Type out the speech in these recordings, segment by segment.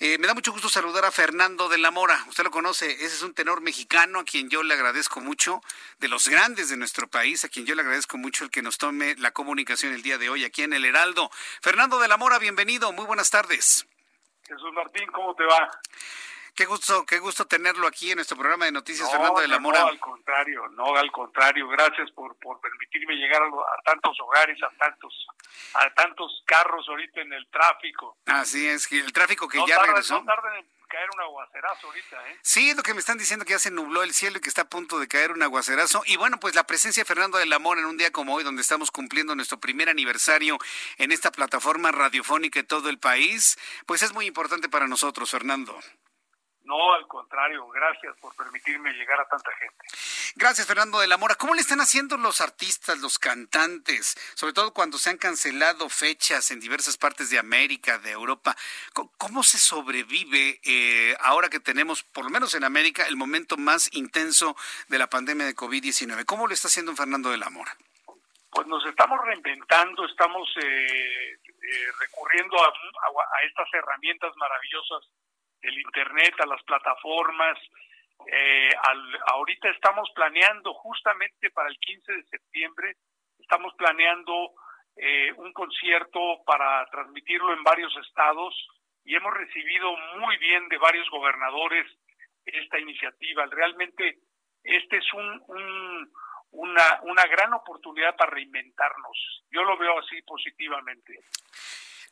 Eh, me da mucho gusto saludar a Fernando de la Mora. Usted lo conoce, ese es un tenor mexicano a quien yo le agradezco mucho, de los grandes de nuestro país, a quien yo le agradezco mucho el que nos tome la comunicación el día de hoy aquí en El Heraldo. Fernando de la Mora, bienvenido, muy buenas tardes. Jesús Martín, ¿cómo te va? Qué gusto, qué gusto tenerlo aquí en nuestro programa de noticias, Fernando de la Mora. No, al contrario, no, al contrario. Gracias por, por permitirme llegar a, tantos hogares, a tantos, a tantos carros ahorita en el tráfico. Así es, el tráfico que ya tarda, regresó. No tarda en caer un aguacerazo ahorita, ¿eh? Sí, es lo que me están diciendo que ya se nubló el cielo y que está a punto de caer un aguacerazo. Y bueno, pues la presencia de Fernando de la Mora en un día como hoy, donde estamos cumpliendo nuestro primer aniversario en esta plataforma radiofónica de todo el país, pues es muy importante para nosotros, Fernando. No, al contrario, gracias por permitirme llegar a tanta gente. Gracias, Fernando de la Mora. ¿Cómo le están haciendo los artistas, los cantantes, sobre todo cuando se han cancelado fechas en diversas partes de América, de Europa? ¿Cómo se sobrevive eh, ahora que tenemos, por lo menos en América, el momento más intenso de la pandemia de COVID-19? ¿Cómo lo está haciendo Fernando de la Mora? Pues nos estamos reinventando, estamos eh, eh, recurriendo a, a, a estas herramientas maravillosas el Internet, a las plataformas. Eh, ahorita estamos planeando justamente para el 15 de septiembre, estamos planeando eh, un concierto para transmitirlo en varios estados y hemos recibido muy bien de varios gobernadores esta iniciativa. Realmente este es un una, una gran oportunidad para reinventarnos. Yo lo veo así positivamente.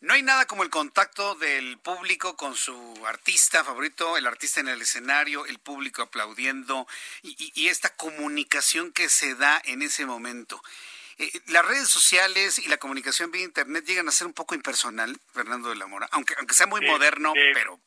No hay nada como el contacto del público con su artista favorito, el artista en el escenario, el público aplaudiendo y, esta comunicación que se da en ese momento. Eh, las redes sociales y la comunicación vía internet llegan a ser un poco impersonal, Fernando de la Mora, aunque, aunque sea muy moderno, pero...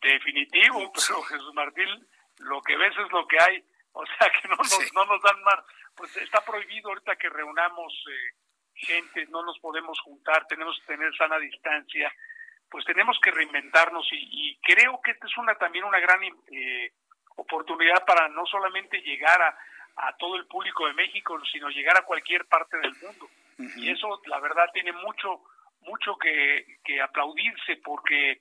Definitivo, pero Jesús Martín, lo que ves es lo que hay, o sea que no nos, no nos dan más, pues está prohibido ahorita que reunamos... Eh, gente, no nos podemos juntar, tenemos que tener sana distancia, pues tenemos que reinventarnos y, creo que esta es una también una gran eh, oportunidad para no solamente llegar a, a, todo el público de México, sino llegar a cualquier parte del mundo. Y eso, la verdad, tiene mucho, mucho que, que aplaudirse porque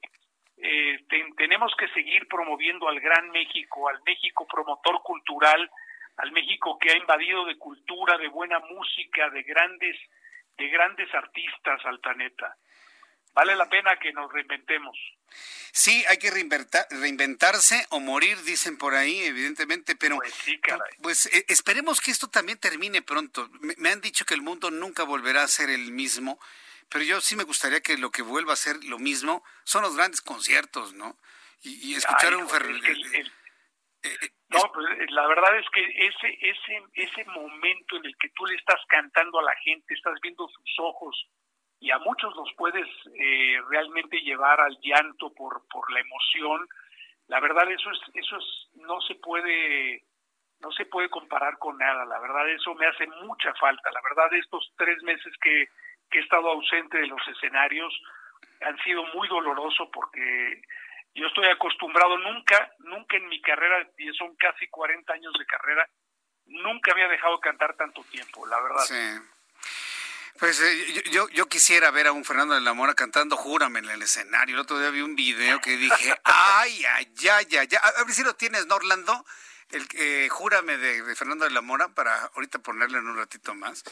eh, tenemos que seguir promoviendo al gran México, al México promotor cultural, al México que ha invadido de cultura, de buena música, de grandes de grandes artistas al planeta. Vale la pena que nos reinventemos. Sí, hay que reinventarse o morir, dicen por ahí, evidentemente, pero pues, sí, pues eh, esperemos que esto también termine pronto. Me, han dicho que el mundo nunca volverá a ser el mismo, pero yo sí me gustaría que lo que vuelva a ser lo mismo son los grandes conciertos, ¿no? Y, escuchar un pues eh, la verdad es que ese, ese, ese momento en el que tú le estás cantando a la gente, estás viendo sus ojos y a muchos los puedes eh, realmente llevar al llanto por, por la emoción, la verdad eso es, eso es, no se puede, no se puede comparar con nada, la verdad eso me hace mucha falta, la verdad estos tres meses que, que he estado ausente de los escenarios han sido muy doloroso porque yo estoy acostumbrado, nunca, nunca en mi carrera, y son casi 40 años de carrera, nunca había dejado cantar tanto tiempo, la verdad. Sí. Pues eh, yo, yo quisiera ver a un Fernando de la Mora cantando Júrame en el escenario. El otro día vi un video que dije, ay, ay, ay, ay, A ver si lo tienes, Norlando. El eh, Júrame de, de Fernando de la Mora para ahorita ponerle en un ratito más.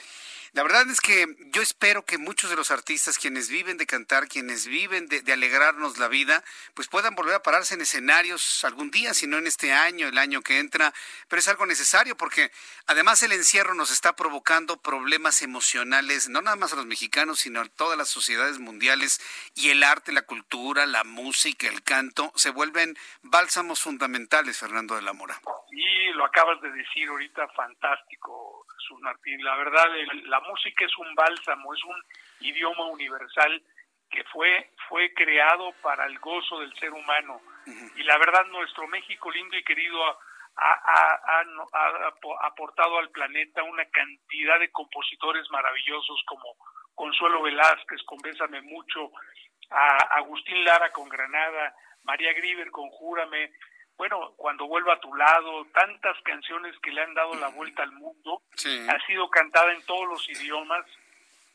La verdad es que yo espero que muchos de los artistas, quienes viven de cantar, quienes viven de, alegrarnos la vida, pues puedan volver a pararse en escenarios algún día, si no en este año, el año que entra. Pero es algo necesario porque además el encierro nos está provocando problemas emocionales, no nada más a los mexicanos, sino a todas las sociedades mundiales. Y el arte, la cultura, la música, el canto, se vuelven bálsamos fundamentales, Fernando de la Mora. Y lo acabas de decir ahorita, fantástico, Jesús Martín. La verdad, la música es un bálsamo, es un idioma universal que fue, fue creado para el gozo del ser humano. Y la verdad, nuestro México lindo y querido ha, aportado al planeta una cantidad de compositores maravillosos como Consuelo Velázquez con Bésame Mucho, a Agustín Lara con Granada, María Griver con Júrame, bueno, cuando vuelvo a tu lado, tantas canciones que le han dado la vuelta al mundo, ha sido cantada en todos los idiomas.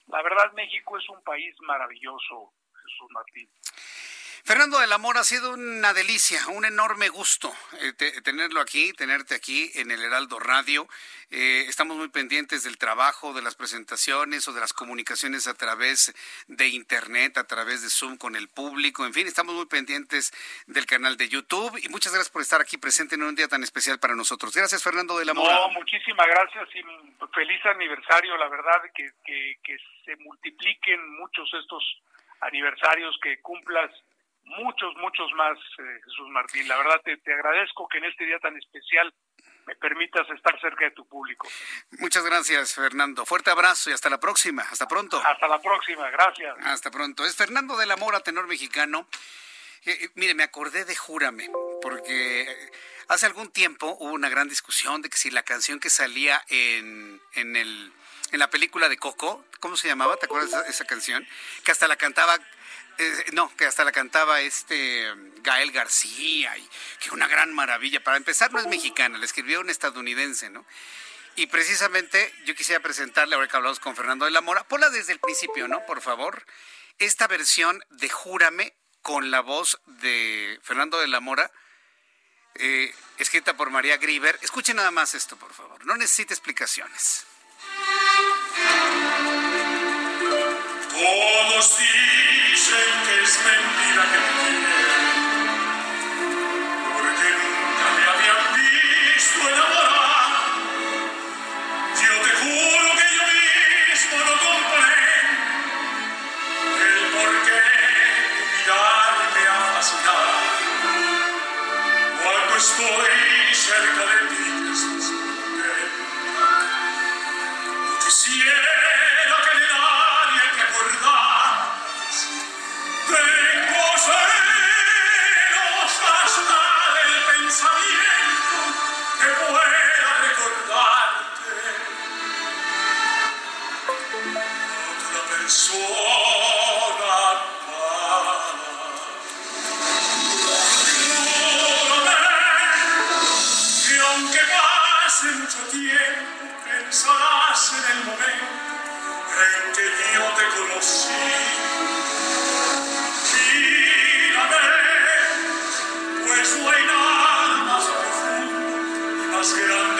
La verdad, México es un país maravilloso, Jesús Martín. Fernando del Amor, ha sido una delicia, un enorme gusto eh, tenerlo aquí, tenerte aquí en el Heraldo Radio. Eh, estamos muy pendientes del trabajo, de las presentaciones o de las comunicaciones a través de Internet, a través de Zoom con el público. En fin, estamos muy pendientes del canal de YouTube y muchas gracias por estar aquí presente en un día tan especial para nosotros. Gracias, Fernando del Amor. No, muchísimas gracias y feliz aniversario. La verdad que, que, que se multipliquen muchos estos aniversarios que cumplas muchos, muchos más, eh, Jesús Martín. La verdad te, te agradezco que en este día tan especial me permitas estar cerca de tu público. Muchas gracias, Fernando. Fuerte abrazo y hasta la próxima. Hasta pronto. Hasta la próxima. Gracias. Hasta pronto. Es Fernando de la Mora, tenor mexicano. Eh, eh, mire, me acordé de Júrame, porque hace algún tiempo hubo una gran discusión de que si la canción que salía en, en, el, en la película de Coco, ¿cómo se llamaba? ¿Te acuerdas de esa canción? Que hasta la cantaba no, que hasta la cantaba este Gael García, y que una gran maravilla. Para empezar, no es mexicana, la escribió un estadounidense, ¿no? Y precisamente yo quisiera presentarle, ahora que hablamos con Fernando de la Mora, ponla desde el principio, ¿no? Por favor. Esta versión de Júrame con la voz de Fernando de la Mora, eh, escrita por María Grieber. Escuche nada más esto, por favor. No necesita explicaciones. Dicen que es mentira que quieren, porque nunca me habían visto enamorar. hace mucho tiempo pensás en el momento en que yo te conocí. Mírame, pues no hay nada más profundo y más grande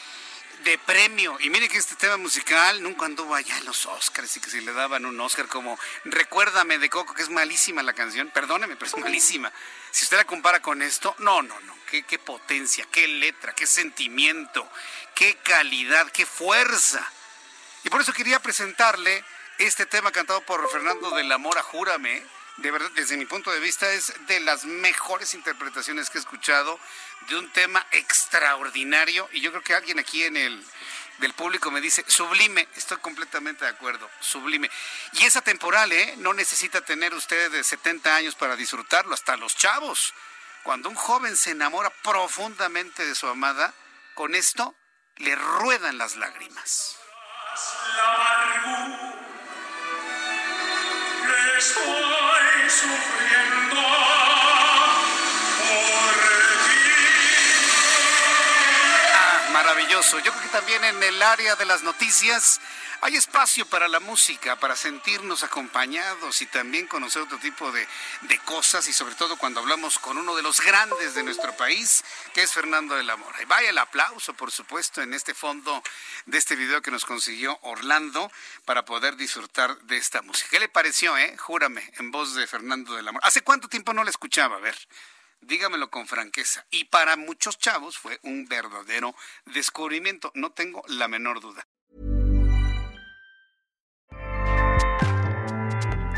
de premio. Y mire que este tema musical nunca anduvo allá en los Oscars y que se le daban un Oscar como Recuérdame de Coco, que es malísima la canción. Perdóneme, pero es malísima. Si usted la compara con esto, no, no, no. Qué, qué potencia, qué letra, qué sentimiento, qué calidad, qué fuerza. Y por eso quería presentarle este tema cantado por Fernando de la Mora, Júrame de verdad, desde mi punto de vista, es de las mejores interpretaciones que he escuchado de un tema extraordinario. Y yo creo que alguien aquí en el del público me dice, sublime, estoy completamente de acuerdo, sublime. Y esa temporal, ¿eh? No necesita tener usted de 70 años para disfrutarlo, hasta los chavos. Cuando un joven se enamora profundamente de su amada, con esto le ruedan las lágrimas. estoy Yo creo que también en el área de las noticias hay espacio para la música, para sentirnos acompañados y también conocer otro tipo de, de cosas y sobre todo cuando hablamos con uno de los grandes de nuestro país, que es Fernando de la Mora. Y vaya el aplauso, por supuesto, en este fondo de este video que nos consiguió Orlando para poder disfrutar de esta música. ¿Qué le pareció, eh? Júrame, en voz de Fernando de la Mora. ¿Hace cuánto tiempo no la escuchaba? A ver dígamelo con franqueza. Y para muchos chavos fue un verdadero descubrimiento, no tengo la menor duda.